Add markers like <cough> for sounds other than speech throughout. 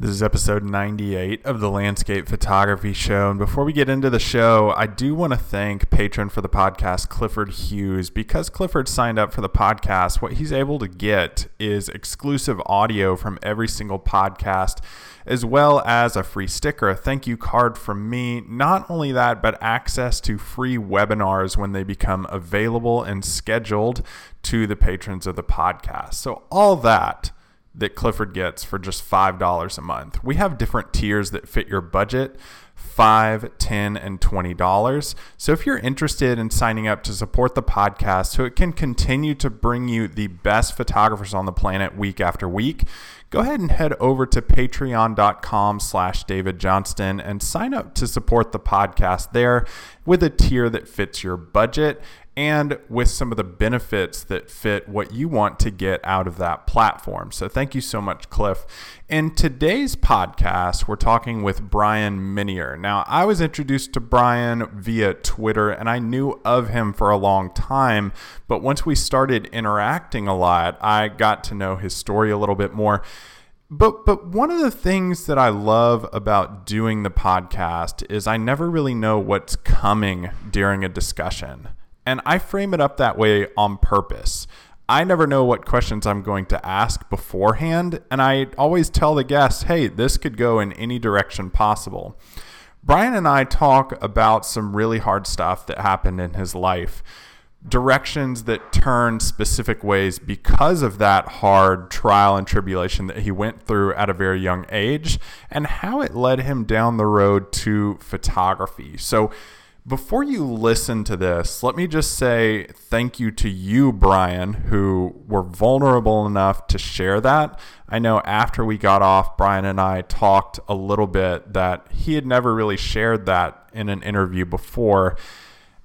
This is episode 98 of the Landscape Photography Show. And before we get into the show, I do want to thank patron for the podcast, Clifford Hughes. Because Clifford signed up for the podcast, what he's able to get is exclusive audio from every single podcast, as well as a free sticker, a thank you card from me. Not only that, but access to free webinars when they become available and scheduled to the patrons of the podcast. So, all that that Clifford gets for just $5 a month. We have different tiers that fit your budget. Five, ten, and twenty dollars. So if you're interested in signing up to support the podcast so it can continue to bring you the best photographers on the planet week after week, go ahead and head over to patreon.com slash David Johnston and sign up to support the podcast there with a tier that fits your budget and with some of the benefits that fit what you want to get out of that platform. So, thank you so much, Cliff. In today's podcast, we're talking with Bryan Minear. Now, I was introduced to Bryan via Twitter and I knew of him for a long time, but once we started interacting a lot, I got to know his story a little bit more. But but one of the things that I love about doing the podcast is I never really know what's coming during a discussion. And I frame it up that way on purpose. I never know what questions I'm going to ask beforehand, and I always tell the guests, hey, this could go in any direction possible. Bryan and I talk about some really hard stuff that happened in his life, directions that turned specific ways because of that hard trial and tribulation that he went through at a very young age, and how it led him down the road to photography. So, before you listen to this, let me just say thank you to you, Bryan, who were vulnerable enough to share that. I know after we got off, Bryan and I talked a little bit that he had never really shared that in an interview before.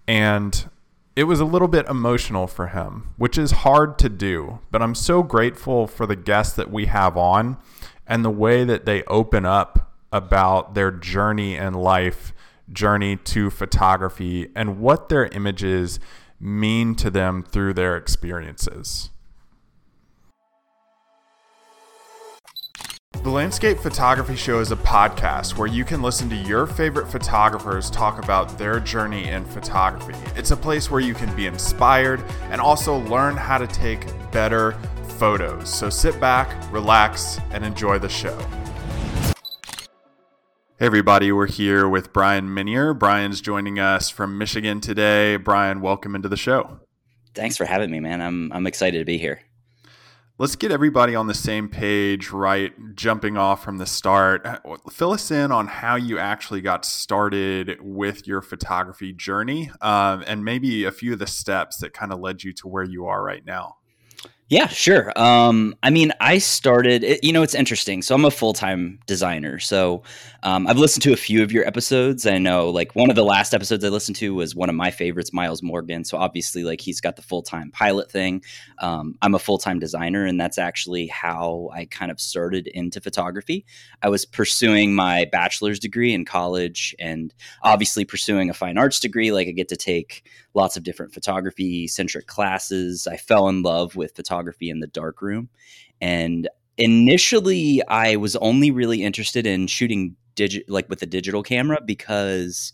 And it was a little bit emotional for him, which is hard to do. But I'm so grateful for the guests that we have on and the way that they open up about their journey in life journey to photography and what their images mean to them through their experiences. The Landscape Photography Show is a podcast where you can listen to your favorite photographers talk about their journey in photography. It's a place where you can be inspired and also learn how to take better photos. So sit back, relax, and enjoy the show. Hey everybody, we're here with Bryan Minear. Bryan's joining us from Michigan today. Bryan, welcome into the show. Thanks for having me, man. I'm I'm excited to be here. Let's get everybody on the same page, right? Jumping off from the start. Fill us in on how you actually got started with your photography journey um, and maybe a few of the steps that kind of led you to where you are right now. Yeah, sure. Um, I mean, I started, it, you know, it's interesting. So I'm a full time designer. So um, I've listened to a few of your episodes. I know, like, one of the last episodes I listened to was one of my favorites, Miles Morgan. So obviously, like, he's got the full time pilot thing. Um, I'm a full time designer, and that's actually how I kind of started into photography. I was pursuing my bachelor's degree in college and obviously pursuing a fine arts degree. Like, I get to take lots of different photography centric classes. I fell in love with photography in the darkroom. And initially, I was only really interested in shooting digit like with a digital camera because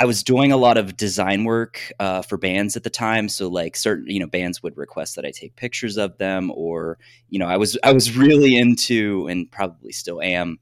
I was doing a lot of design work uh, for bands at the time. So like certain, you know, bands would request that I take pictures of them, or you know, I was I was really into and probably still am,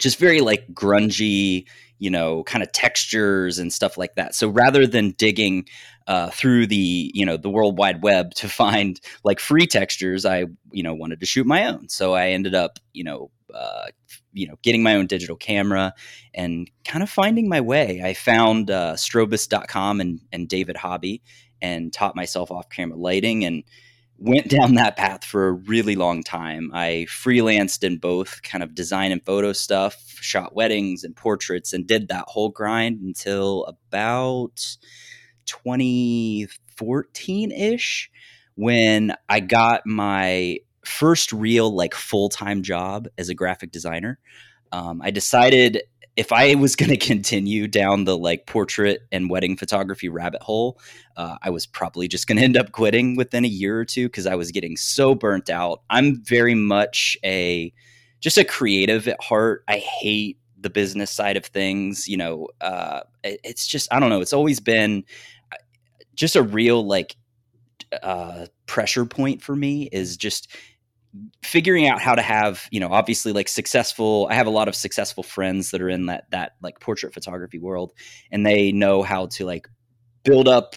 just very like grungy, you know, kind of textures and stuff like that. So rather than digging uh, through the you know the World Wide Web to find like free textures, I you know wanted to shoot my own. So I ended up you know uh, you know getting my own digital camera and kind of finding my way. I found uh, Strobist.com and and David Hobby and taught myself off camera lighting and went <laughs> down that path for a really long time. I freelanced in both kind of design and photo stuff, shot weddings and portraits, and did that whole grind until about 2014 ish when I got my first real, like, full time job as a graphic designer. Um, I decided if I was <laughs> going to continue down the like portrait and wedding photography rabbit hole, uh, I was probably just going to end up quitting within a year or two because I was getting so burnt out. I'm very much a just a creative at heart. I hate the business side of things. You know, uh, it, it's just I don't know. It's always been just a real like uh, pressure point for me is just figuring out how to have you know obviously like successful i have a lot of successful friends that are in that that like portrait photography world and they know how to like build up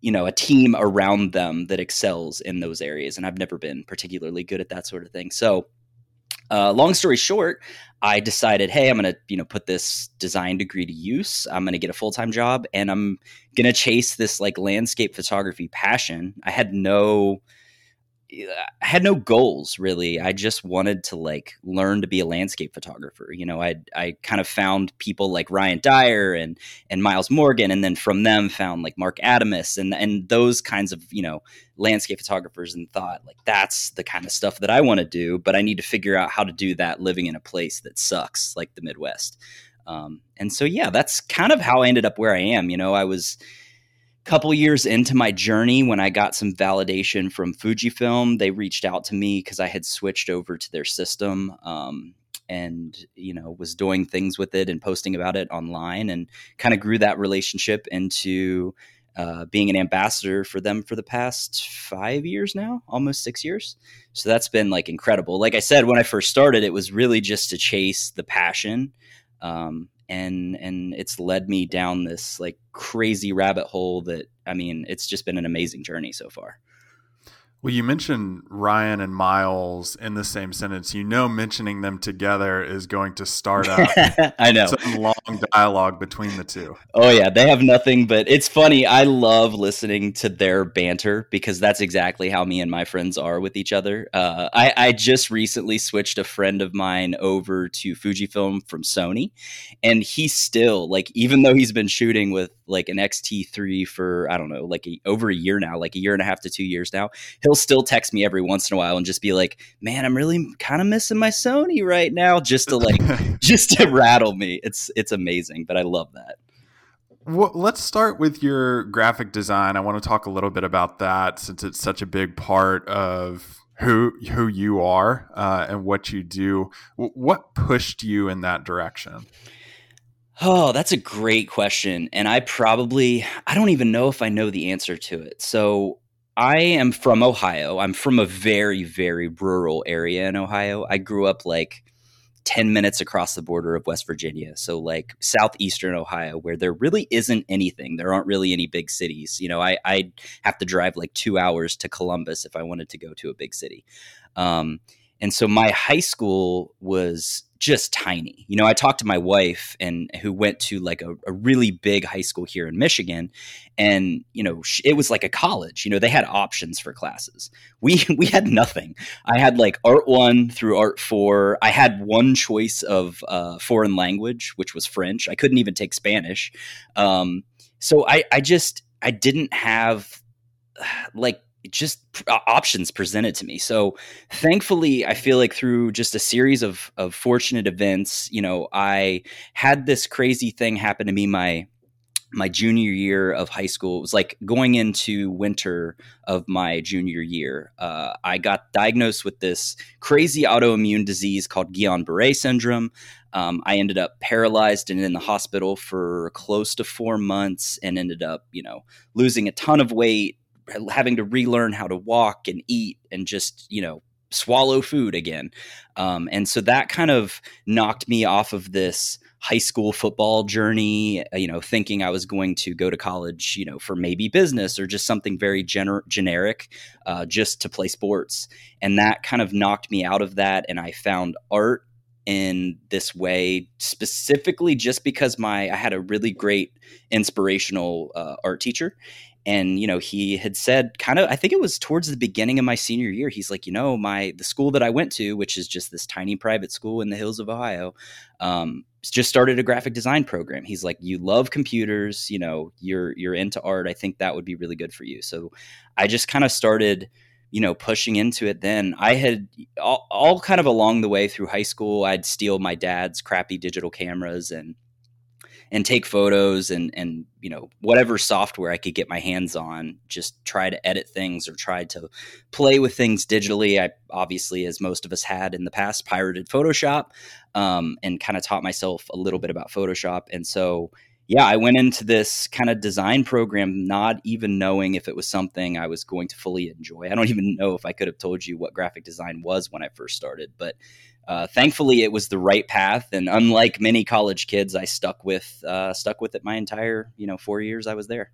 you know a team around them that excels in those areas and i've never been particularly good at that sort of thing. So uh, long story short i decided hey i'm gonna you know put this design degree to use. I'm gonna get a full-time job and i'm gonna chase this like landscape photography passion. I had no I had no goals really. I just wanted to like learn to be a landscape photographer. You know, I I kind of found people like Ryan Dyer and and Miles Morgan, and then from them found like Mark Adamus and and those kinds of you know landscape photographers, and thought like that's the kind of stuff that I want to do. But I need to figure out how to do that living in a place that sucks like the Midwest. Um, and so yeah, that's kind of how I ended up where I am. You know, I was couple years into my journey when I got some validation from Fujifilm, they reached out to me because I had switched over to their system um, and you know was doing things with it and posting about it online and kind of grew that relationship into uh, being an ambassador for them for the past five years now, almost six years. So that's been like incredible. Like I said, when I first started, it was really just to chase the passion um, and and it's led me down this like crazy rabbit hole that I mean, it's just been an amazing journey so far. Well, you mentioned Ryan and Miles in the same sentence. You know, mentioning them together is going to start up. <laughs> I know some long dialogue between the two. Oh yeah, they have nothing but it's funny. I love listening to their banter because that's exactly how me and my friends are with each other. Uh, I, I just recently switched a friend of mine over to Fujifilm from Sony, and he's still like, even though he's been shooting with like an X-T3 for I don't know, like a, over a year now, like a year and a half to two years now he'll still text me every once in a while and just be like, "Man, I'm really kind of missing my Sony right now," just to like, <laughs> <laughs> just to rattle me. It's it's amazing, but I love that. Well, let's start with your graphic design. I want to talk a little bit about that since it's such a big part of who who you are uh, and what you do. What pushed you in that direction? Oh, that's a great question. And I probably, I don't even know if I know the answer to it. So I am from Ohio. I'm from a very, very rural area in Ohio. I grew up like 10 minutes across the border of West Virginia. So, like southeastern Ohio, where there really isn't anything. There aren't really any big cities. You know, I, i have to drive like two hours to Columbus if I wanted to go to a big city. Um, and so my high school was just tiny. You know, I talked to my wife and who went to like a, a really big high school here in Michigan, and you know, it was like a college. You know, they had options for classes. We <laughs> we had nothing. I had like art one through art four. I had one choice of uh, foreign language, which was French. I couldn't even take Spanish. Um, so I I just I didn't have <sighs> like just options presented to me. So thankfully, I feel like through just a series of of fortunate events, you know, I had this crazy thing happen to me my my junior year of high school. It was like going into winter of my junior year. Uh, I got diagnosed with this crazy autoimmune disease called Guillain Barre syndrome. Um, I ended up paralyzed and in the hospital for close to four months and ended up, you know, losing a ton of weight, having to relearn how to walk and eat and just you know swallow food again. Um, and so that kind of knocked me off of this high school football journey uh, you know thinking i was going to go to college you know for maybe business or just something very gener- generic uh, just to play sports. And that kind of knocked me out of that and i found art in this way specifically just because my i had a really great inspirational uh, art teacher. And you know he had said kind of i think it was towards the beginning of my senior year he's like you know my the school that i went to which is just this tiny private school in the hills of ohio um, just started a graphic design program. He's like you love computers you know you're you're into art i think that would be really good for you. So i just kind of started you know pushing into it then i had all, all kind of along the way through high school i'd steal my dad's crappy digital cameras and and take photos and and you know whatever software I could get my hands on, just try to edit things or try to play with things digitally. I obviously, as most of us had in the past, pirated Photoshop um, and kind of taught myself a little bit about Photoshop. And so, yeah, I went into this kind of design program not even knowing if it was something I was going to fully enjoy. I don't even know if I could have told you what graphic design was when I first started, but uh, thankfully it was the right path. And unlike many college kids, I stuck with uh, stuck with it my entire you know four years I was there.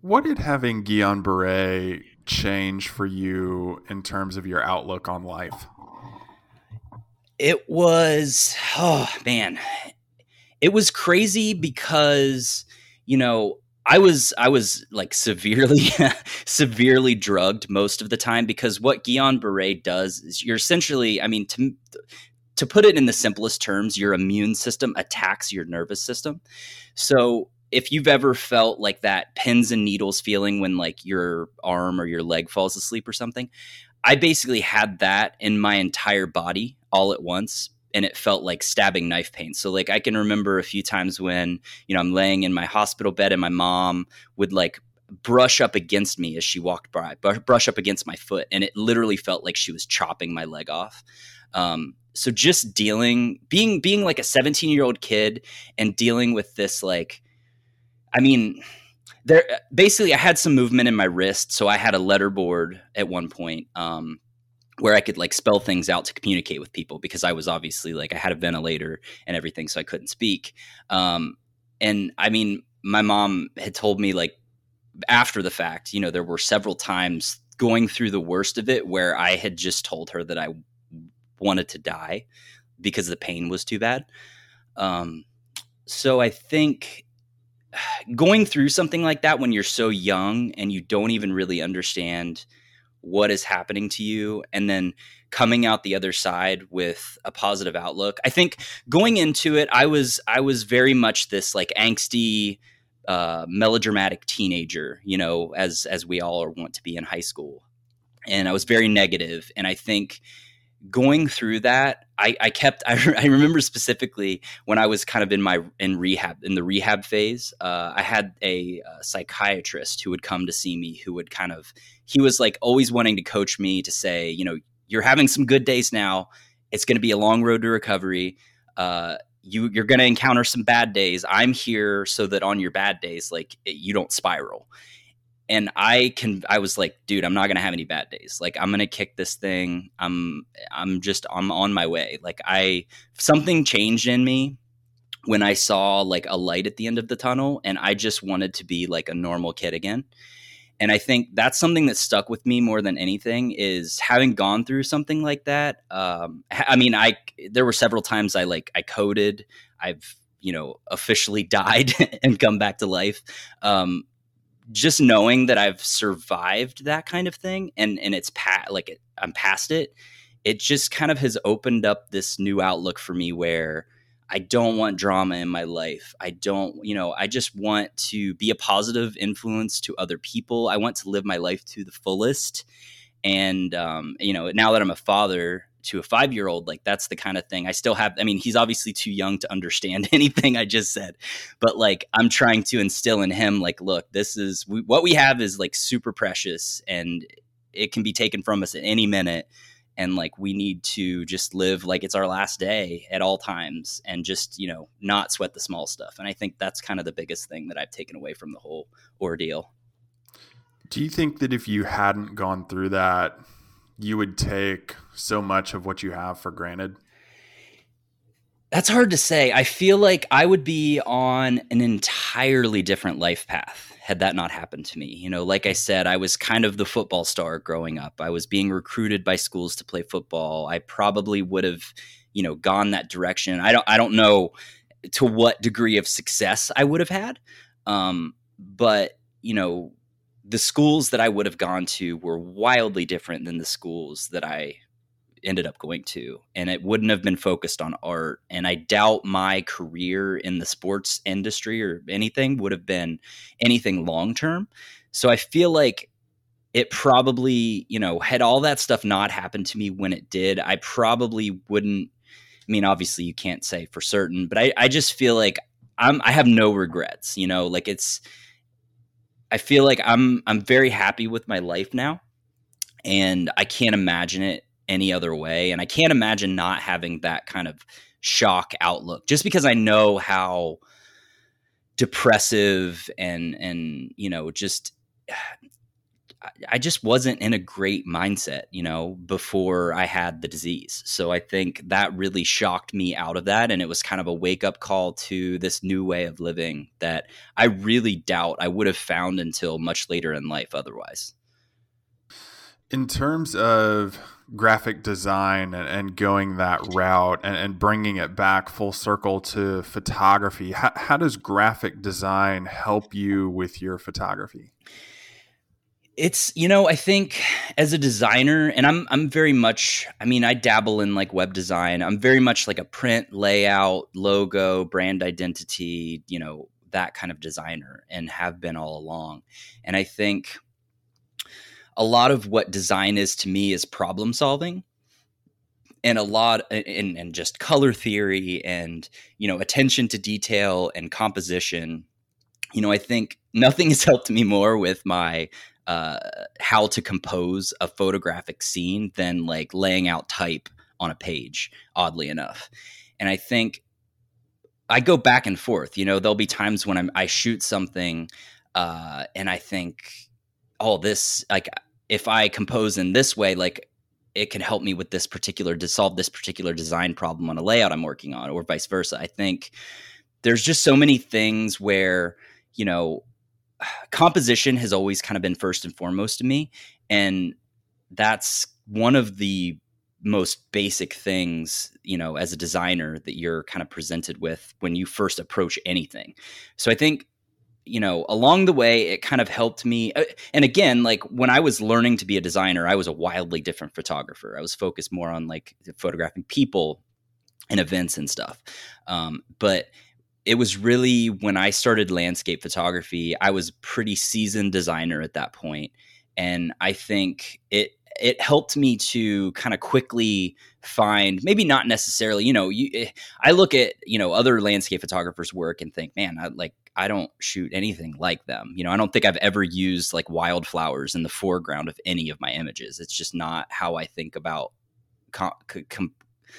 What did having Guillain Barre change for you in terms of your outlook on life? It was oh man, it was crazy because you know I was I was like severely <laughs> severely drugged most of the time because what Guillain Barre does is you're essentially I mean to to put it in the simplest terms your immune system attacks your nervous system. So if you've ever felt like that pins and needles feeling when like your arm or your leg falls asleep or something, I basically had that in my entire body all at once and it felt like stabbing knife pain. So like I can remember a few times when, you know, I'm laying in my hospital bed and my mom would like brush up against me as she walked by, brush up against my foot and it literally felt like she was chopping my leg off. Um, so just dealing being being like a 17 year old kid and dealing with this like I mean there basically I had some movement in my wrist so I had a letterboard at one point um, where I could like spell things out to communicate with people because I was obviously like I had a ventilator and everything, so I couldn't speak. Um, and I mean, my mom had told me like after the fact, you know, there were several times going through the worst of it where I had just told her that I wanted to die because the pain was too bad. Um, so I think <sighs> going through something like that when you're so young and you don't even really understand what is happening to you and then coming out the other side with a positive outlook. I think going into it I was I was very much this like angsty uh, melodramatic teenager, you know, as as we all want to be in high school. And I was very negative and I think going through that I, I kept <laughs> I, I, remember specifically when i was kind of in my in rehab in the rehab phase uh, i had a, a, psychiatrist who would come to see me who would kind of he was like always wanting to coach me to say you know you're having some good days now. It's going to be a long road to recovery. Uh, you you're going to encounter some bad days. I'm here so that on your bad days like it, you don't spiral and I can I was like, dude, I'm not gonna have any bad days. Like I'm gonna kick this thing. I'm I'm just I'm on my way. Like I something changed in me when I saw like a light at the end of the tunnel and I just wanted to be like a normal kid again. And I think that's something that stuck with me more than anything is having gone through something like that. Um, I mean, I there were several times I like I coded. I've you know officially <laughs> died and come back to life. Um, just knowing that I've survived that kind of thing and and it's pat like it, I'm past it, it just kind of has opened up this new outlook for me where I don't want drama in my life. I don't, you know, I just want to be a positive influence to other people. I want to live my life to the fullest. And um, you know, now that I'm a father, to a five year old, like that's the kind of thing I still have. I mean, he's obviously too young to understand <laughs> anything I just said, but like I'm trying to instill in him, like, look, this is we, what we have is like super precious and it can be taken from us at any minute. And like we need to just live like it's our last day at all times and just, you know, not sweat the small stuff. And I think that's kind of the biggest thing that I've taken away from the whole ordeal. Do you think that if you hadn't gone through that, you would take so much of what you have for granted? That's hard to say. I feel like I would be on an entirely different life path had that not happened to me. You know, like I said, I was kind of the football star growing up. I was being recruited by schools to play football. I probably would have, you know, gone that direction. I don't I don't know to what degree of success I would have had. Um, but, you know, the schools that I would have gone to were wildly different than the schools that I ended up going to and it wouldn't have been focused on art and i doubt my career in the sports industry or anything would have been anything long term so i feel like it probably you know had all that stuff not happened to me when it did i probably wouldn't i mean obviously you can't say for certain but i, I just feel like I'm I have no regrets. You know, like it's I feel like I'm I'm very happy with my life now, and I can't imagine it any other way. And I can't imagine not having that kind of shock outlook, just because I know how depressive and and you know just I just wasn't in a great mindset, you know, before I had the disease. So I think that really shocked me out of that. And it was kind of a wake up call to this new way of living that I really doubt I would have found until much later in life otherwise. In terms of graphic design and, and going that route and, and, bringing it back full circle to photography, how, how does graphic design help you with your photography? It's you know i think as a designer and i'm i'm very much i mean i dabble in like web design. I'm very much like a print layout logo brand identity you know that kind of designer and have been all along. And i think a lot of what design is to me is problem solving. And a lot and, and just color theory and you know attention to detail and composition. You know i think nothing <laughs> has helped me more with my uh, how to compose a photographic scene than like laying out type on a page, oddly enough. And I think I go back and forth. You know, there'll be times when I'm, I shoot something uh, and I think, oh, this, like, if I compose in this way, like, it can help me with this particular to solve this particular design problem on a layout I'm working on, or vice versa. I think there's just so many things where, you know, <sighs> composition has always kind of been first and foremost to me and that's one of the most basic things you know as a designer that you're kind of presented with when you first approach anything. So i think you know along the way it kind of helped me uh, and again like when i was learning to be a designer i was a wildly different photographer. I was focused more on like photographing people and events and stuff. Um, but it was really when I started landscape photography, I was pretty seasoned designer at that point, and I think it it helped me to kind of quickly find maybe not necessarily you know you, eh, i look at you know other landscape photographers work and think man I, like i don't shoot anything like them. You know i don't think i've ever used like wildflowers in the foreground of any of my images. It's just not how i think about com- com-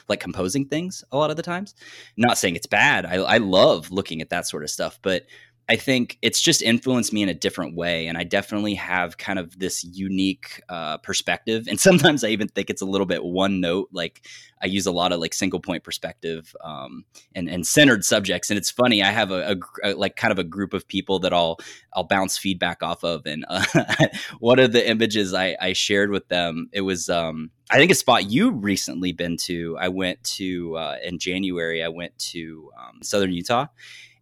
like composing things a lot of the times. Not saying it's bad. I, I love looking at that sort of stuff, but I think it's just influenced me in a different way. And I definitely have kind of this unique uh, perspective. And <laughs> sometimes I even think it's a little bit one note. Like I use a lot of like single point perspective um, and, and centered subjects. And it's funny, I have a, a, a, like kind of a group of people that I'll, I'll bounce feedback off of. And uh, <laughs> one of the images I, I shared with them, it was, um, I think a spot you recently been to. I went to uh, in January. I went to um, Southern Utah,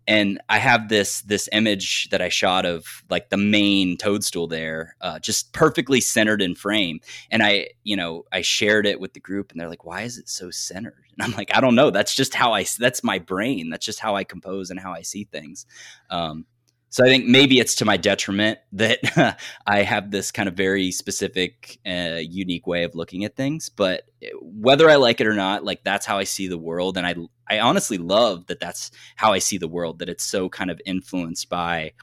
and I have this this image that I shot of like the main toadstool there, uh, just perfectly centered in frame. And I, you know, I shared it with the group, and they're like, "Why is it so centered?" And I'm like, "I don't know. That's just how I. That's my brain. That's just how I compose and how I see things." Um, so I think maybe it's to my detriment that <laughs> I have this kind of very specific, uh, unique way of looking at things. But eh, whether I like it or not, like that's how I see the world, and I I honestly love that that's how I see the world. That it's so kind of influenced by,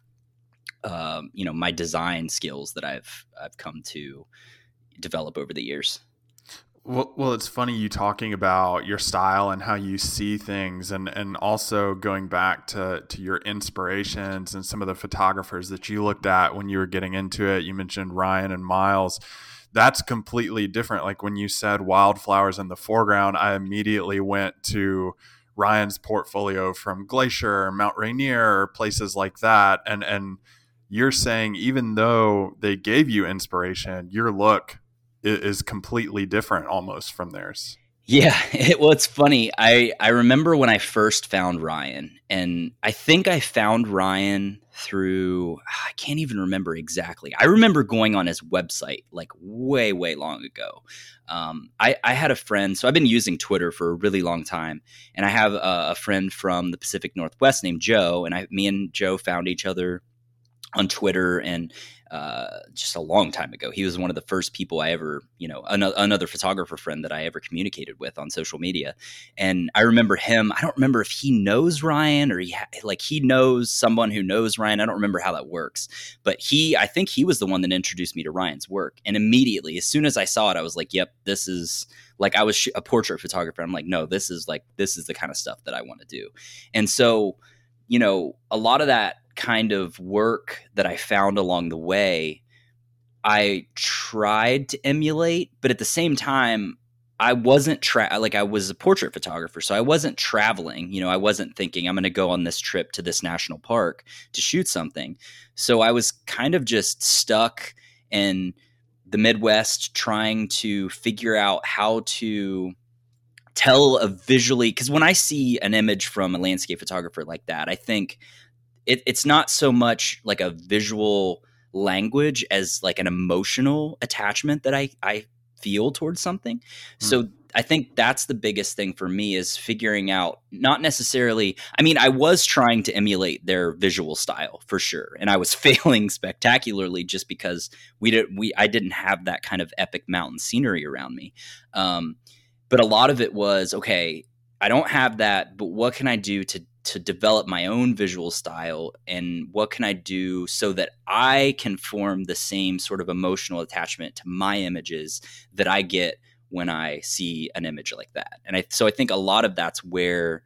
um, you know, my design skills that I've I've come to develop over the years. Well, well, it's funny you talking about your style and how you see things, and and also going back to to your inspirations and some of the photographers that you looked at when you were getting into it. You mentioned Ryan and Miles. That's completely different. Like when you said wildflowers in the foreground, I immediately went to Ryan's portfolio from Glacier, Mount Rainier, places like that, and and you're saying even though they gave you inspiration, your look is completely different almost from theirs. Yeah, <laughs> it, well, it's funny. I I remember when I first found Ryan, and I think I found Ryan through I can't even remember exactly. I remember going on his website like way way long ago. Um, I I had a friend, so I've been using Twitter for a really long time, and I have a, a friend from the Pacific Northwest named Joe, and I me and Joe found each other on Twitter and uh, just a long time ago. He was one of the first people I ever, you know, another, another photographer friend that I ever communicated with on social media. And I remember him. I don't remember if he knows Ryan or he ha- like he knows someone who knows Ryan. I don't remember how that works, but he, I think he was the one that introduced me to Ryan's work. And immediately, as soon as I saw it, I was like, "Yep, this is." Like I was sh- a portrait photographer. I'm like, no, this is like this is the kind of stuff that I want to do. And so, you know, a lot of that kind of work that I found along the way, I tried to emulate, but at the same time, I wasn't tra- like I was a portrait photographer, so I wasn't traveling. You know, I wasn't thinking I'm going to go on this trip to this national park to shoot something. So I was kind of just stuck in the Midwest trying to figure out how to tell a visually because when I see an image from a landscape photographer like that, I think it, it's not so much like a visual language as like an emotional attachment that I, I feel towards something. Mm. So I think that's the biggest thing for me is figuring out not necessarily I mean I was trying to emulate their visual style for sure and I was <laughs> failing spectacularly just because we did we I didn't have that kind of epic mountain scenery around me. Um, but a lot of it was okay, I don't have that, but what can I do to to develop my own visual style and what can I do so that I can form the same sort of emotional attachment to my images that I get when I see an image like that. And I so I think a lot of that's where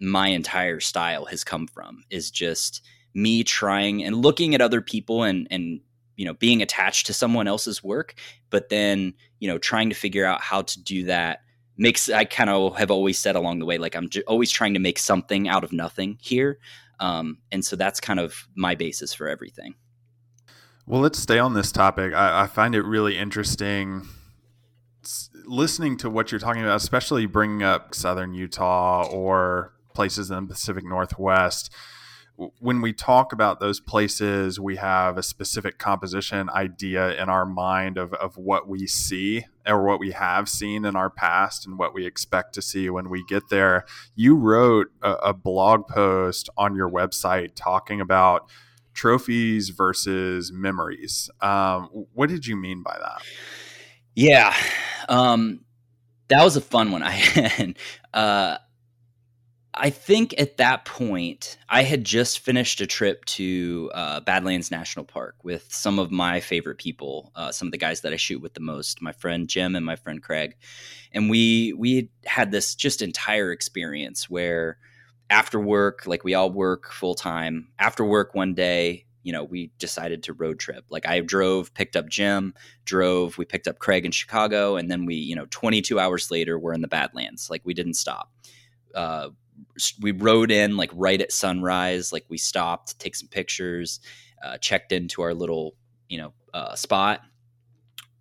my entire style has come from is just me trying and looking at other people and and you know being attached to someone else's work but then you know trying to figure out how to do that makes I kind of have always said along the way like I'm j- always trying to make something out of nothing here, um, and so that's kind of my basis for everything. Well, let's stay on this topic. I, I find it really interesting listening to what you're talking about, especially bringing up Southern Utah or places in the Pacific Northwest when we talk about those places, we have a specific composition idea in our mind of, of what we see or what we have seen in our past and what we expect to see when we get there. You wrote a, a blog post on your website talking about trophies versus memories. Um, what did you mean by that? Yeah, um, that was a fun one. <laughs> I had. Uh, I think at that point, I had just finished a trip to uh, Badlands National Park with some of my favorite people, uh, some of the guys that I shoot with the most, my friend Jim and my friend Craig, and we we had this just entire experience where after work, like we all work full time. After work one day, you know, we decided to road trip. Like I drove, picked up Jim, drove, we picked up Craig in Chicago, and then we, you know, 22 hours later, we're in the Badlands. Like we didn't stop. Uh, we rode in like right at sunrise. Like we stopped take some pictures, uh, checked into our little you know uh, spot.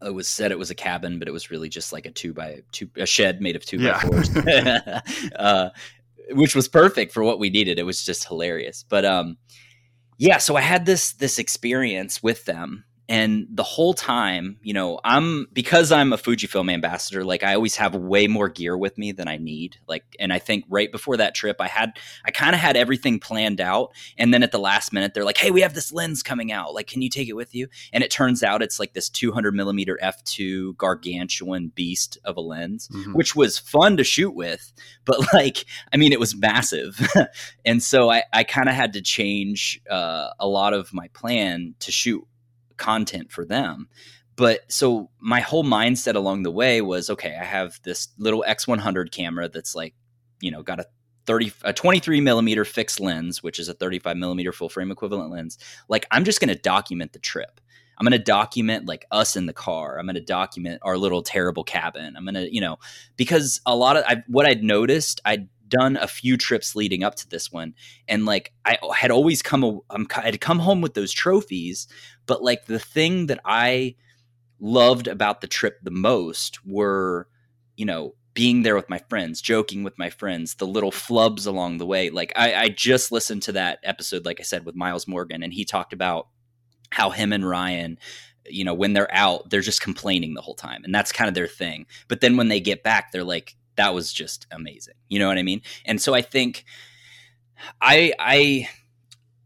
It was said it was a cabin, but it was really just like a two by two a shed made of two yeah. by fours, <laughs> <laughs> uh, which was perfect for what we needed. It was just hilarious. But um, yeah, so I had this this experience with them and the whole time you know i'm because i'm a fujifilm ambassador like i always have way more gear with me than i need. Like and i think right before that trip i had i kind of had everything planned out. And then at the last minute they're like hey we have this lens coming out. Like can you take it with you? And it turns out it's like this 200 millimeter f2 gargantuan beast of a lens mm-hmm. which was fun to shoot with but <laughs> like i mean it was massive. <laughs> And so i i kind of had to change uh, a lot of my plan to shoot content for them. But so my whole mindset along the way was okay, I have this little X100 camera that's like, you know, got a 30 a 23 millimeter fixed lens which is a 35 millimeter full frame equivalent lens. Like i'm just going to document the trip. I'm going to document like us in the car. I'm going to document our little terrible cabin. I'm going to you know because a lot of I, what i'd noticed i'd done a few trips leading up to this one and like i had always come i had come home with those trophies but like the thing that i loved about the trip the most were you know being there with my friends joking with my friends the little flubs along the way. Like I, I just listened to that episode like i said with miles morgan and he talked about how him and ryan you know when they're out they're just complaining the whole time and that's kind of their thing. But then when they get back they're like that was just amazing. You know what I mean? And so I think I I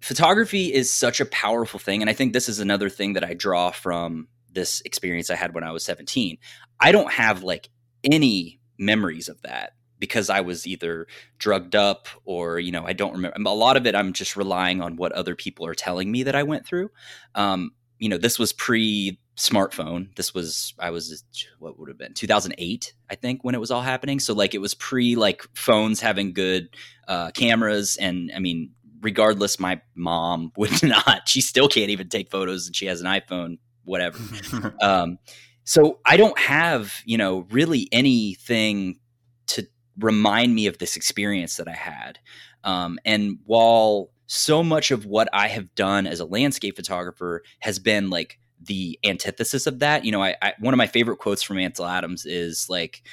photography is such a powerful thing. And I think this is another thing that I draw from this experience I had when I was 17. I don't have like any memories of that because I was either drugged up or, you know, I don't remember. A lot of it, I'm just relying on what other people are telling me that I went through. Um, you know, this was pre smartphone. This was, I was, what would have been 2008, I think, when it was all happening. So, like, it was pre like phones having good uh, cameras. And I mean, regardless, my mom <laughs> would not, she still can't even take photos and she has an iPhone, whatever. <laughs> um, so I don't have, you know, really anything to remind me of this experience that I had. Um, and while so much of what I have done as a landscape photographer has been like the antithesis of that, you know, I, I one of my favorite quotes from Ansel Adams is like,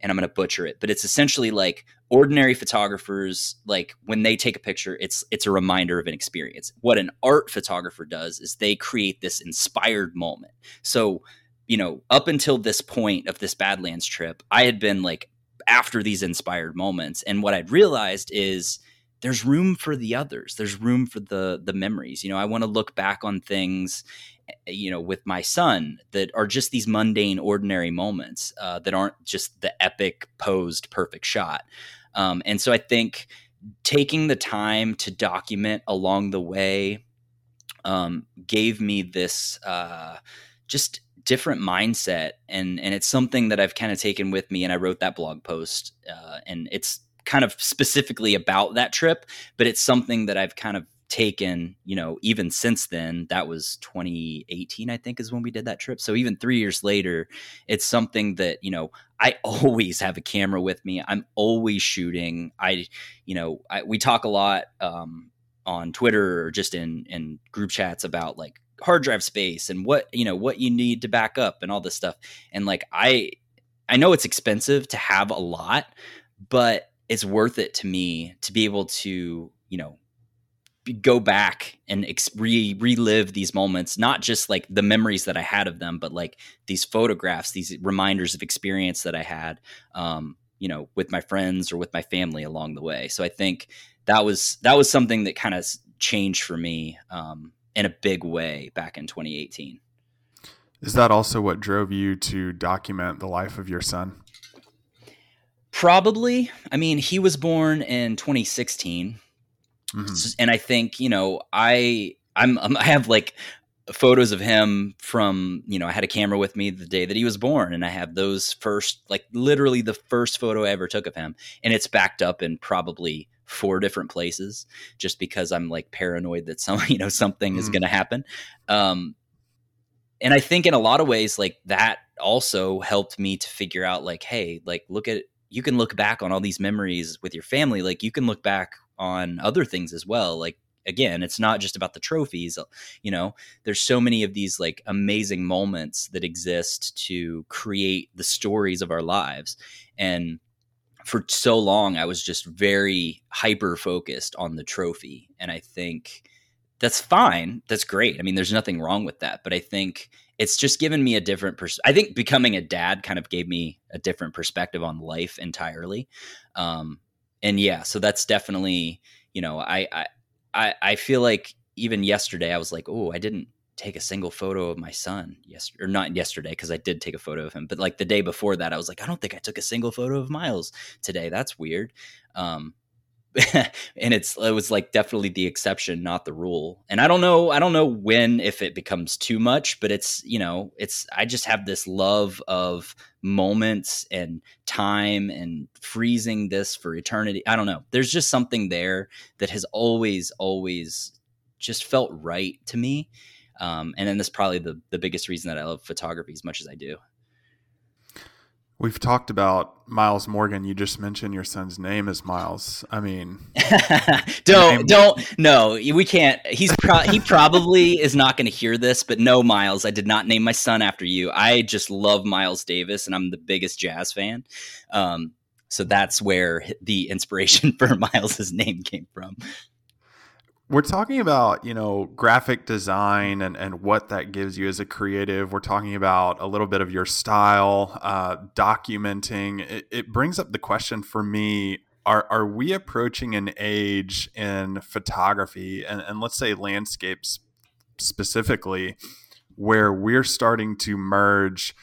and I'm going to butcher it, but it's essentially like ordinary photographers, like when they take a picture, it's it's a reminder of an experience. What an art photographer does is they create this inspired moment. So you know, up until this point of this Badlands trip, I had been like after these inspired moments. And what I'd realized is there's room for the others. There's room for the the memories. You know, I want to look back on things, you know, with my son that are just these mundane, ordinary moments uh, that aren't just the epic posed perfect shot. Um, and so I think taking the time to document along the way um, gave me this uh, just different mindset and and it's something that I've kind of taken with me and I wrote that blog post uh, and it's kind of specifically about that trip but it's something that I've kind of taken you know even since then that was 2018 i think is when we did that trip. So even three years later it's something that you know i <laughs> always have a camera with me. I'm always shooting. I you know I, we talk a lot um, on twitter or just in in group chats about like hard drive space and what you know what you need to back up and all this stuff. And like i i know it's expensive to have a lot but it's worth it to me to be able to you know go back and ex- re- relive these moments not just like the memories that i had of them but like these photographs these reminders of experience that i had um, you know with my friends or with my family along the way so i think that was that was something that kind of changed for me um, in a big way back in 2018. Is that also what drove you to document the life of your son? Probably. I mean, he was born in 2016. Mm-hmm. And I think, you know, I I'm, I'm I have like photos of him from you know i had a camera with me the day that he was born and i have those first like literally the first photo i ever took of him and it's backed up in probably four different places just because I'm like paranoid that some, <laughs> you know, something mm. is going to happen. Um, and I think in a lot of ways, like that also helped me to figure out, like, hey, like, look at, you can look back on all these memories with your family. Like, you can look back on other things as well. Like, again, it's not just about the trophies. You know, there's so many of these like amazing moments that exist to create the stories of our lives. And for so long I was just very hyper focused on the trophy. And I think that's fine. That's great. I mean, there's nothing wrong with that. But I think it's just given me a different pers- I think becoming a dad kind of gave me a different perspective on life entirely. Um, and yeah, so that's definitely, you know, I, I, I, feel like even yesterday I was like, oh, I didn't take a single photo of my son yesterday or not yesterday because I did take a photo of him but like the day before that I was like I don't think I took a single photo of Miles today. That's weird um <laughs> and it's it was like definitely the exception not the rule. And I don't know I don't know when if it becomes too much but it's you know it's I just have this love of moments and time and freezing this for eternity. I don't know. There's just something there that has always always just felt right to me um, and then that's probably the the biggest reason that I love photography as much as I do. We've talked about Miles Morgan. You just mentioned your son's name is Miles. I mean, <laughs> don't name- don't no, we can't. He's pro- he probably is not going to hear this, but no, Miles, I did not name my son after you. I just love Miles Davis, and I'm the biggest jazz fan. Um, so that's where the inspiration <laughs> for Miles's name came from we're talking about you know graphic design and, and what that gives you as a creative. We're talking about a little bit of your style uh, documenting. It, it, brings up the question for me are are we approaching an age in photography and, and let's say landscapes specifically where we're starting to merge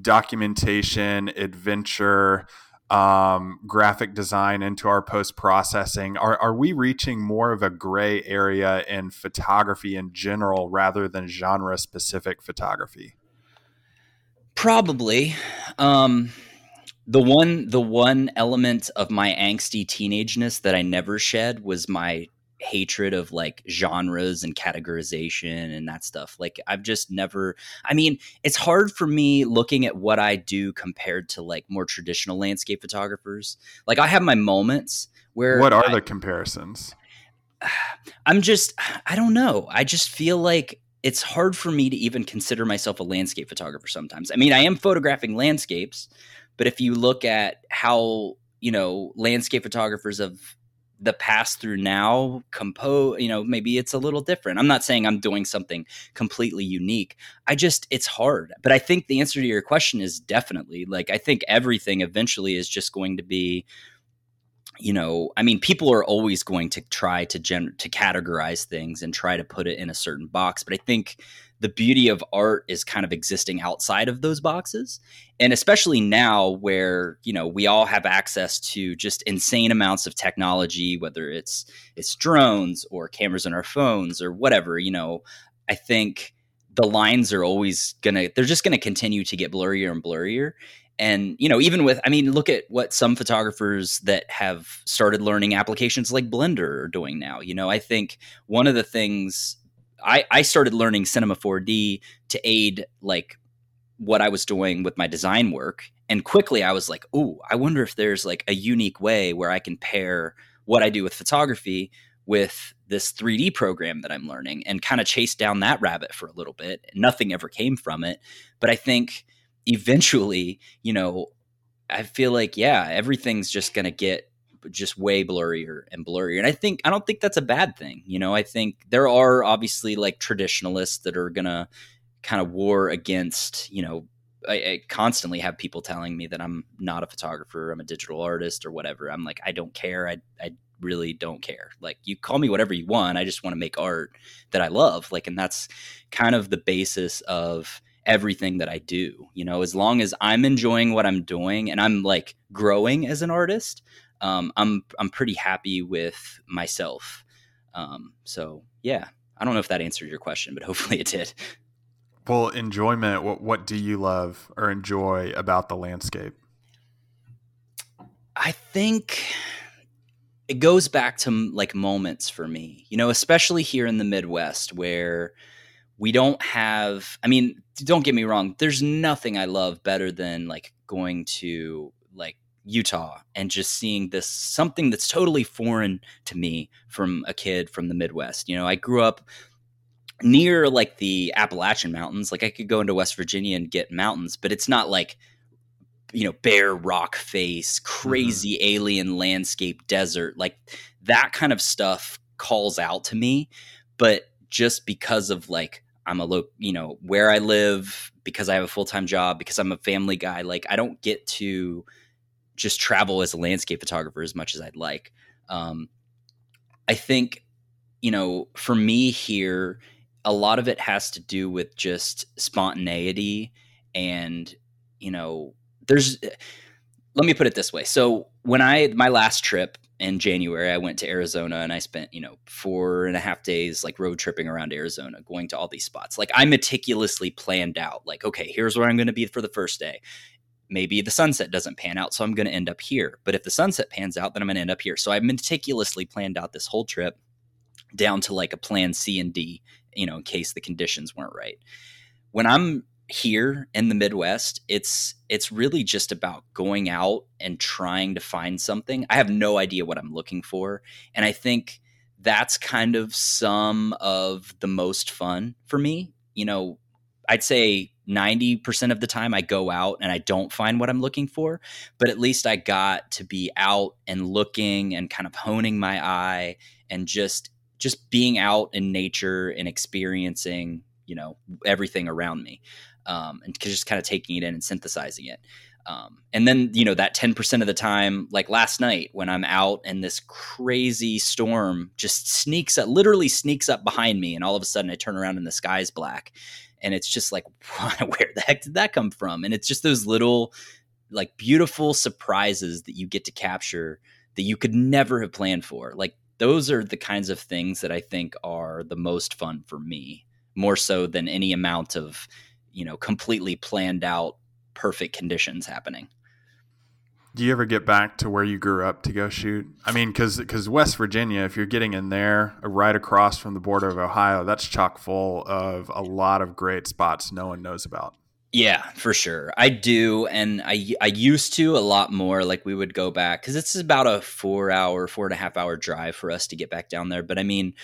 documentation, adventure, um, graphic design into our post processing? Are, are we reaching more of a gray area in photography in general rather than genre specific photography? Probably. Um, the one the one element of my angsty teenageness that I never shed was my hatred of like genres and categorization and that stuff. Like I've just never I mean, it's hard for me looking at what I do compared to like more traditional landscape photographers. Like I have my moments where What are I, the comparisons? <sighs> I'm just I don't know. I just feel like it's hard for me to even consider myself a landscape photographer sometimes. I mean, I am photographing landscapes, but if you look at how, you know, landscape photographers of the past through now compose you know maybe it's a little different. I'm not saying i'm doing something completely unique. I just it's hard. But i think the answer to your question is definitely like i think everything eventually is just going to be you know i mean people are always going to try to gen to categorize things and try to put it in a certain box. But i think the beauty of art is kind of existing outside of those boxes. And especially now where you know we all have access to just insane amounts of technology whether it's it's drones or cameras on our phones or whatever you know i think the lines are always gonna they're just gonna continue to get blurrier and blurrier. And you know even with i mean look at what some photographers that have started learning applications like blender are doing now. You know i think one of the things I, I started learning Cinema 4D to aid like what I was doing with my design work. And quickly I was like, oh, I wonder if there's like a unique way where I can pair what I do with photography with this 3D program that I'm learning and kind of chase down that rabbit for a little bit. Nothing ever came from it. But I think eventually, you know, I feel like, yeah, everything's just going to get just way blurrier and blurrier. And I think I don't think that's a bad thing. You know, I think there are obviously like traditionalists that are gonna kind of war against, you know, I, I, constantly have people telling me that I'm not a photographer, I'm a digital artist or whatever. I'm like, I don't care. I I really don't care. Like you call me whatever you want. I just want to make art that I love. Like and that's kind of the basis of everything that I do. You know, as long as I'm enjoying what I'm doing and I'm like growing as an artist, um, I'm I'm pretty happy with myself. Um, so yeah, I don't know if that answered your question, but <laughs> hopefully it did. Well, enjoyment. What what do you love or enjoy about the landscape? I think it goes back to like moments for me, you know, especially here in the Midwest where we don't have. I mean, don't get me wrong. There's nothing I love better than like going to like Utah and just seeing this something that's totally foreign to me from a kid from the Midwest. You know, I grew up near like the Appalachian Mountains. Like I could go into West Virginia and get mountains, but it's not like you know bare rock face, mm-hmm. crazy mm-hmm. alien landscape desert. Like that kind of stuff calls out to me, but just because of like I'm a low, you know, where I live, because I have a full time job, because I'm a family guy, like I don't get to just travel as a landscape photographer as much as I'd like. Um, I think, you know, for me here, a lot of it has to do with just spontaneity and, you know, there's, let me put it this way. So when I, my last trip in January, I went to Arizona and I spent, you know, four and a half days like road tripping around Arizona, going to all these spots. Like I meticulously planned out, like, okay, here's where I'm going to be for the first day maybe the sunset doesn't pan out, so I'm going to end up here. But if the sunset pans out, then I'm going to end up here. So I meticulously planned out this whole trip down to like a plan C and D, you know, in case the conditions weren't right. When I'm here in the Midwest, it's it's really just about going out and trying to find something. I have no idea what I'm looking for, and I think that's kind of some of the most fun for me. You know, I'd say 90% of the time I go out and I don't find what I'm looking for, but at least I got to be out and looking and kind of honing my eye and just just being out in nature and experiencing, you know, everything around me. Um, and just kind of taking it in and synthesizing it. Um, and then, you know, that 10% of the time, like last night when I'm out and this crazy storm just sneaks up, literally sneaks up behind me. And all of a sudden I turn around and the sky's black. And it's just like, <laughs> where the heck did that come from? And it's just those little, like, beautiful surprises that you get to capture that you could never have planned for. Like, those are the kinds of things that I think are the most fun for me, more so than any amount of, you know, completely planned out perfect conditions happening. Do you ever get back to where you grew up to go shoot? I mean, because because West Virginia, if you're getting in there, uh, right across from the border of Ohio, that's chock full of a lot of great spots no one knows about. Yeah, for sure. I do, and I I used to a lot more. Like we would go back because it's about a four hour, four and a half hour drive for us to get back down there. But I mean,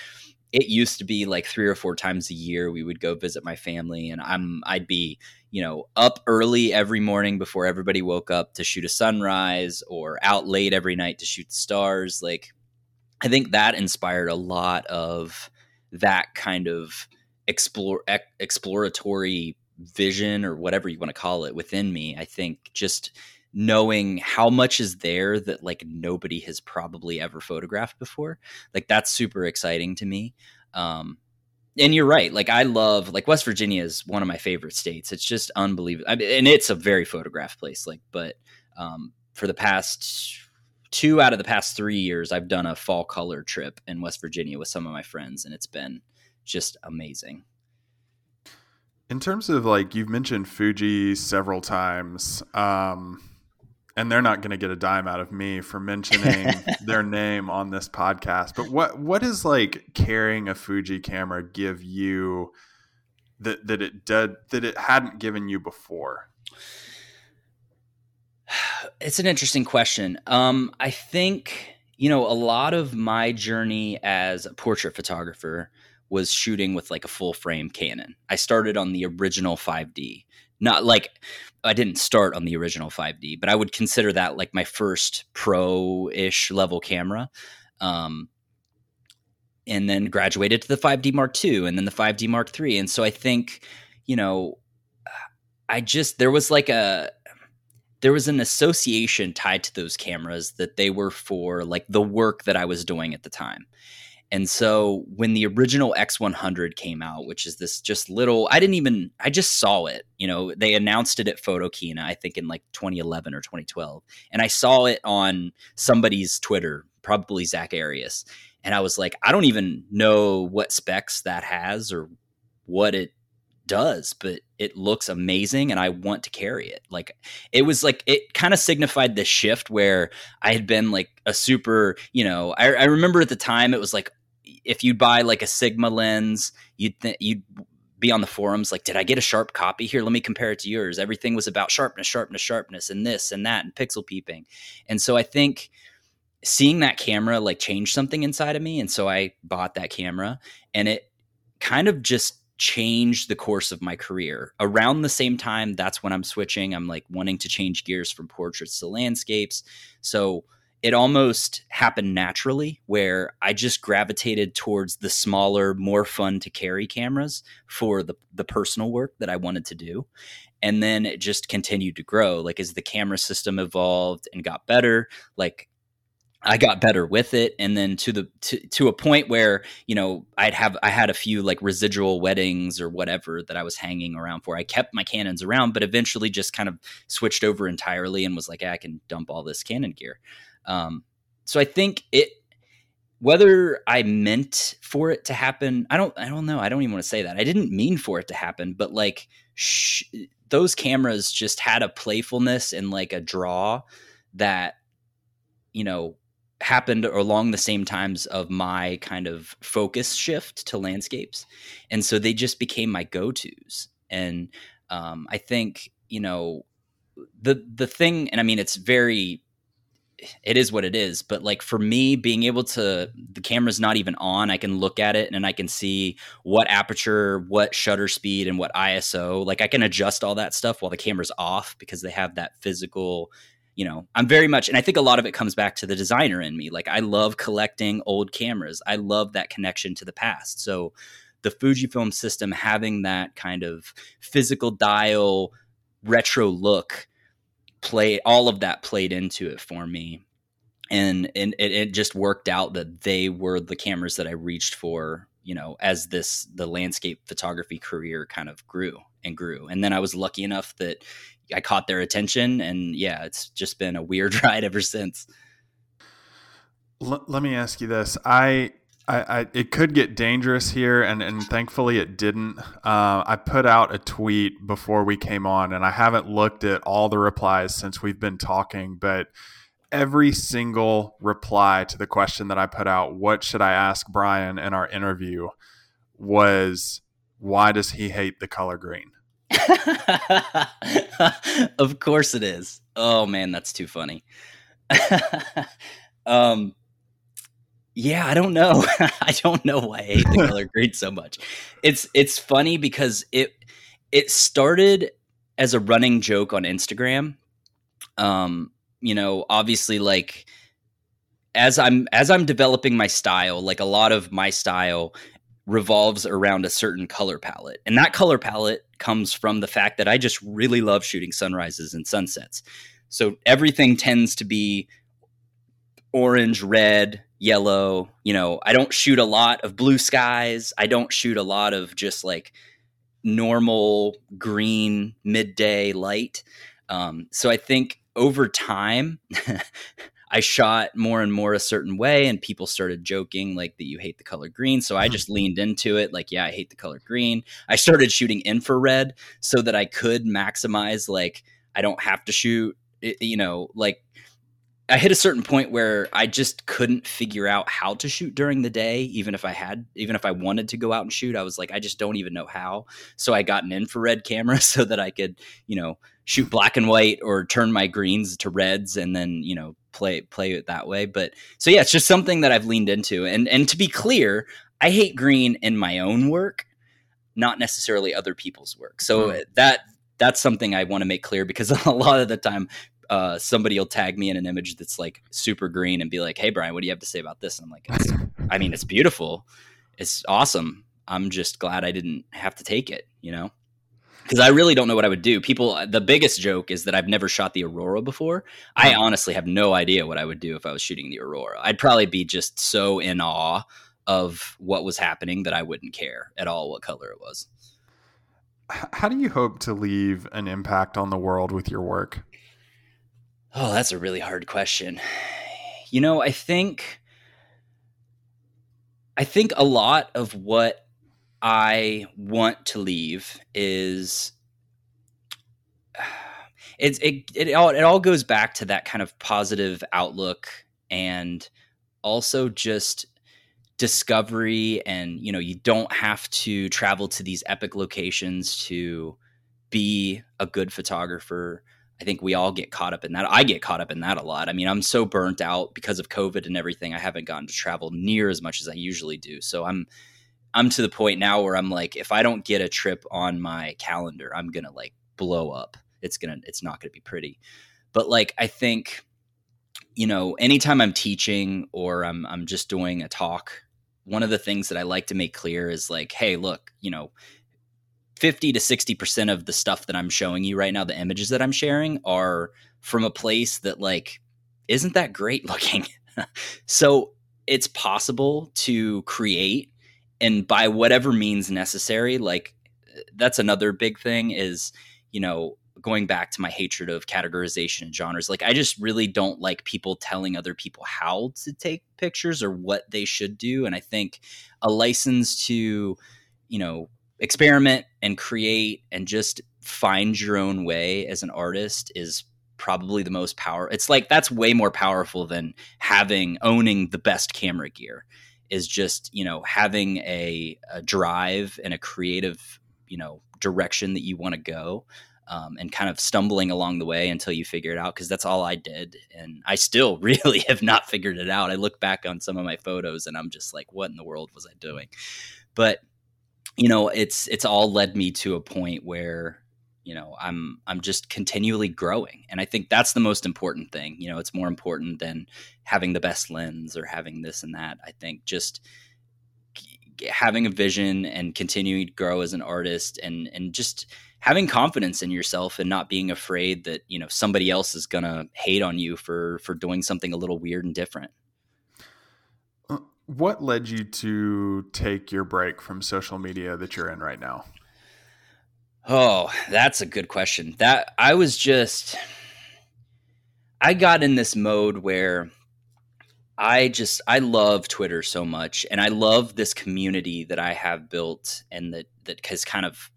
it used to be like three or four times a year we would go visit my family, and I'm I'd be you know, up early every morning before everybody woke up to shoot a sunrise or out late every night to shoot the stars. Like, I think that inspired a lot of that kind of explore exploratory vision or whatever you want to call it within me. I think just knowing how much is there that like nobody has probably ever photographed before. Like that's super exciting to me. Um, and you're right. Like I love like West Virginia is one of my favorite states. It's just unbelievable, I mean, and it's a very photographed place. Like, but um, for the past two out of the past three years, I've done a fall color trip in West Virginia with some of my friends, and it's been just amazing. In terms of like you've mentioned Fuji several times. Um, and they're not going to get a dime out of me for mentioning <laughs> their name on this podcast. But what what is like carrying a Fuji camera give you that that it did that it hadn't given you before? <sighs> It's an interesting question. Um, I think you know a lot of my journey as a portrait photographer was shooting with like a full frame Canon. I started on the original 5D. Not like I didn't start on the original 5D, but I would consider that like my first pro-ish level camera. Um, and then graduated to the 5D Mark II and then the 5D Mark III. And so I think, you know, I just there was like a there was an association tied to those cameras that they were for like the work that I was doing at the time. And so when the original X100 came out, which is this just little, I didn't even, I just saw it. You know, they announced it at Photokina, I think in like 2011 or 2012. And I saw it on somebody's Twitter, probably Zack Arias. And I was like, I don't even know what specs that has or what it does, but it looks amazing and I want to carry it. Like it was like it kind of signified the shift where I had been like a super, you know, I, I remember at the time it was like if you buy like a Sigma lens, you'd th- you'd be on the forums like, did I get a sharp copy here? Let me compare it to yours. Everything was about sharpness, sharpness, sharpness, and this and that, and pixel peeping. And so I think seeing that camera like changed something inside of me, and so I bought that camera, and it kind of just changed the course of my career. Around the same time, that's when I'm switching. I'm like wanting to change gears from portraits to landscapes. So it almost happened naturally where I just gravitated towards the smaller, more fun to carry cameras for the, the personal work that I wanted to do. And then it just continued to grow. Like as the camera system evolved and got better, like I got better with it, and then to the to, to a point where you know I'd have I had a few like residual weddings or whatever that I was hanging around for. I kept my Canons around, but eventually just kind of switched over entirely and was like, I can dump all this Canon gear. Um, so I think it whether I meant for it to happen, I don't I don't know. I don't even want to say that. I didn't mean for it to happen, but like sh- those cameras just had a playfulness and like a draw that you know happened along the same times of my kind of focus shift to landscapes and so they just became my go-to's and um, i think you know the the thing and i mean it's very it is what it is. But like for me, being able to, the camera's not even on. I can look at it and I can see what aperture, what shutter speed, and what ISO. Like I can adjust all that stuff while the camera's off because they have that physical. You know, I'm very much, and I think a lot of it comes back to the designer in me. Like I love collecting old cameras. I love that connection to the past. So the Fujifilm system having that kind of physical dial retro look play all of that played into it for me and and it, it, just worked out that they were the cameras that I reached for, you know, as this the landscape photography career kind of grew and grew. And then I was lucky enough that I caught their attention, and yeah, it's just been a weird <laughs> ride ever since. L- let me ask you this: I I, I, it could get dangerous here, and, and thankfully it didn't. Uh, I put out a tweet before we came on, and I haven't looked at all the replies since we've been talking, but every single reply to the question that I put out, what should I ask Bryan in our interview, was why does he hate the color green? <laughs> of course it is. Oh man, that's too funny. <laughs> um yeah, I don't know. <laughs> I don't know why I hate the <laughs> color green so much. It's it's funny because it it started as a running joke on Instagram. Um you know, obviously like as I'm as I'm developing my style, like a lot of my style revolves around a certain color palette. And that color palette comes from the fact that I just really love shooting sunrises and sunsets. So everything tends to be orange, red, yellow. You know, I don't shoot a lot of blue skies. I don't shoot a lot of just like normal green midday light. Um, so I think over time, <laughs> I shot more and more a certain way, and people started joking like that you hate the color green. So I mm-hmm. just leaned into it, like, yeah, I hate the color green. I started shooting infrared so that I could maximize, like, I don't have to shoot, you know, like I hit a certain point where I just couldn't figure out how to shoot during the day, even if I had, even if I wanted to go out and shoot. I was like, I just don't even know how. So I got an infrared <laughs> camera so that I could, you know, shoot black and white or turn my greens to reds and then, you know, play play it that way. But so yeah, it's just something that I've leaned into. And and to be clear, I hate green in my own work, not necessarily other people's work. So mm. that that's something I want to make clear because <laughs> a lot of the time uh, somebody will tag me in an image that's like super green and be like, "Hey, Bryan, what do you have to say about this?" And I'm like, "I mean, it's beautiful, it's awesome. I'm just glad I didn't have to take it, you know." Because I really don't know what I would do. People, the biggest joke is that I've never shot the Aurora before. I honestly have no idea what I would do if I was shooting the Aurora. I'd probably be just so in awe of what was happening that I wouldn't care at all what color it was. How do you hope to leave an impact on the world with your work? Oh, that's a really hard question. You know, I think I think a lot of what I want to leave is <sighs> it's it it all it all goes back to that kind of positive outlook and also just discovery and you know you don't have to travel to these epic locations to be a good photographer I think we all get caught up in that. I get caught up in that a lot. I mean, I'm so burnt out because of COVID and everything. I haven't gotten to travel near as much as I usually do. So I'm I'm to the point now where I'm like, if I don't get a trip on my calendar, I'm gonna like blow up. It's gonna it's not gonna be pretty. But like I think, you know, anytime I'm teaching or I'm I'm just doing a talk, one of the things that I like to make clear is like, hey, look, you know, 50 to 60% of the stuff that I'm showing you right now, the images that I'm sharing are from a place that like isn't that great <laughs> looking. so it's possible to create and by whatever means necessary, like that's another big thing is, you know, going back to my hatred of categorization and genres, like I just really don't like people telling other people how to take pictures or what they should do. And I think a license to, you know, experiment and create and just find your own way as an artist is probably the most power it's like that's way more powerful than having owning the best camera gear is just you know having a, a drive and a creative you know direction that you want to go um, and kind of stumbling along the way until you figure it out because that's all i did and i still <laughs> really have not figured it out. I look back on some of my photos and i'm just like what in the world was i doing? But you know it's it's all led me to a point where you know i'm i'm just continually growing and i think that's the most important thing you know it's more important than having the best lens or having this and that i think just having a vision and continuing to grow as an artist and and just having confidence in yourself and not being afraid that you know somebody else is gonna hate on you for for doing something a little weird and different what led you to take your break from social media that you're in right now oh that's a good question that i was just i got in this mode where I just I love Twitter so much, and I love this community that I have built, and that that has kind of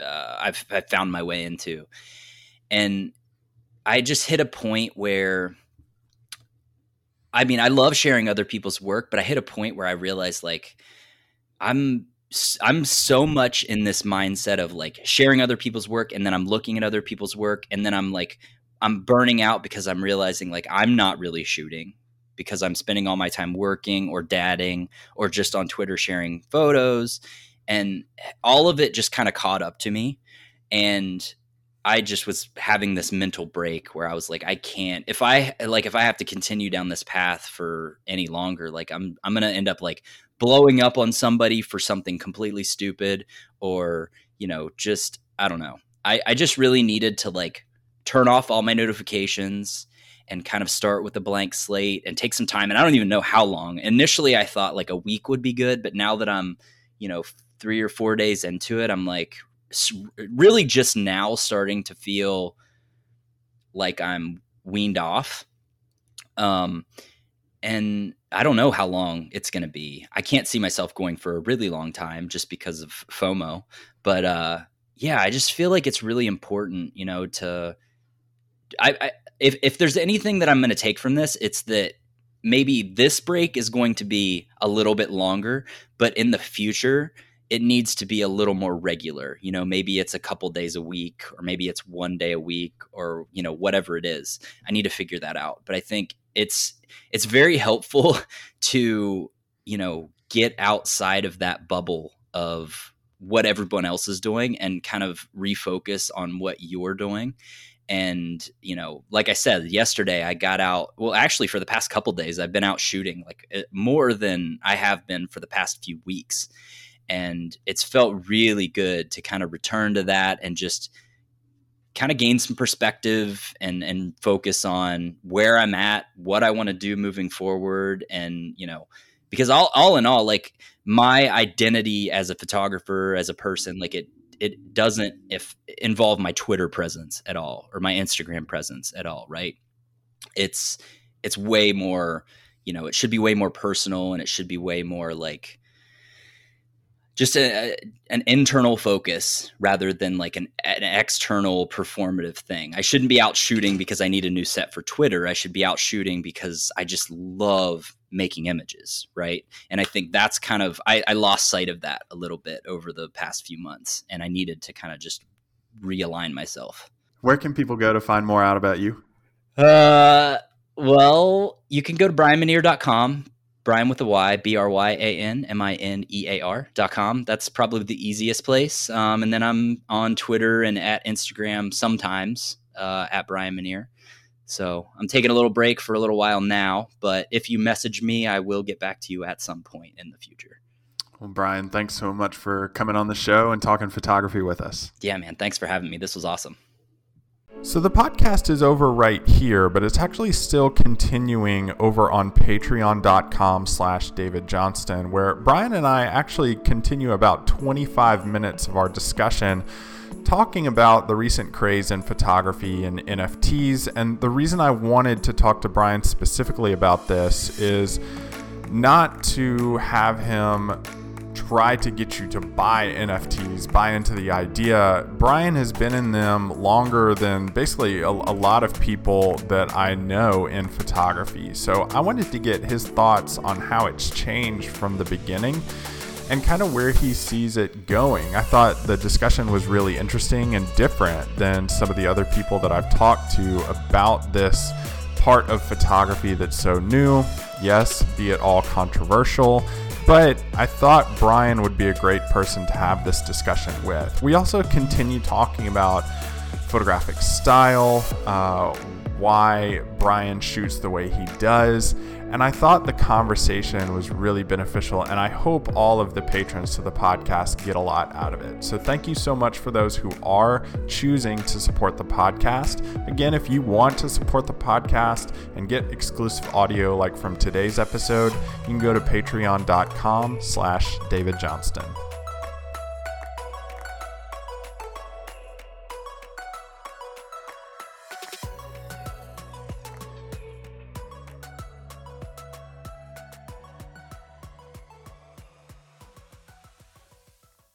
uh, I've, I've found my way into, and I just hit a point where. I mean, I love sharing other people's work, but I hit a point where I realized like I'm I'm so much in this mindset of like sharing other people's work and then I'm looking at other people's work and then I'm like I'm burning out because I'm realizing like I'm not really shooting because I'm spending all my time working or dadding or just on Twitter sharing photos. And eh, all of it just kind of caught up to me. And I just was having this mental break where I was like, I can't if I like if I have to continue down this path for any longer, like I'm I'm gonna end up like blowing up on somebody for something completely stupid or, you know, just I don't know. I, I just really needed to like turn off all my notifications and kind of start with a blank slate and take some time. And I don't even know how long. Initially, I thought like a week would be good, but now that I'm, you know, three or four days into it, I'm like really just now starting to feel like I'm weaned off. Um, and I don't know how long it's going to be. I can't see myself going for a really long time just because of FOMO. But uh, yeah, I just feel like it's really important, you know, to I, I if if there's anything that I'm going to take from this, it's that maybe this break is going to be a little bit longer, but in the future it needs to be a little more regular. You know, maybe it's a couple days a week or maybe it's one day a week or, you know, whatever it is. I need to figure that out. But I think it's it's very helpful <laughs> to, you know, get outside of that bubble of what everyone else is doing and kind of refocus on what you're doing and you know like i said yesterday i got out well actually for the past couple days i've been out shooting like eh, more than i have been for the past few weeks and it's felt really good to kind of return to that and just kind of gain some perspective and and focus on where i'm at what i want to do moving forward and you know because all all in all like my identity as a photographer as a person like it it doesn't if involve my Twitter presence at all or my Instagram presence at all, right? It's it's way more, you know, it should be way more personal and it should be way more like just a, an internal focus rather than like an, an external performative thing. I shouldn't be out shooting because I need a new set for Twitter. I should be out shooting because I just love making images, right? And I think that's kind of I, I lost sight of that a little bit over the past few months, and I needed to kind of just realign myself. Where can people go to find more out about you? Uh, well, you can go to bryanminear.com Bryan with a Y, B R Y A N M I N E A R dot com. That's probably the easiest place. Um, and then I'm on Twitter and at Instagram sometimes uh, at Bryan Minear. So I'm taking a little break for a little while now, but if you message me, I will get back to you at some point in the future. Well, Bryan, thanks so much for coming on the show and talking photography with us. Yeah, man. Thanks for having me. This was awesome. So the podcast is over right here, but it's actually still continuing over on patreon.com slash David Johnston, where Bryan and I actually continue about 25 minutes of our discussion talking about the recent craze in photography and NFTs. And the reason I wanted to talk to Bryan specifically about this is not to have him try to get you to buy NFTs, buy into the idea. Bryan has been in them longer than basically a, a, lot of people that I know in photography. So I wanted to get his thoughts on how it's changed from the beginning and kind of where he sees it going. I thought the discussion was really interesting and different than some of the other people that I've talked to about this part of photography that's so new. Yes, be it all controversial but I thought Bryan would be a great person to have this discussion with. We also continue talking about photographic style, uh, why Bryan shoots the way he does. And I thought the conversation was really beneficial, and I hope all of the patrons to the podcast get a lot out of it. So, thank you so much for those who are choosing to support the podcast. Again, if you want to support the podcast and get exclusive audio like from today's episode, you can go to patreon.com slash David Johnston.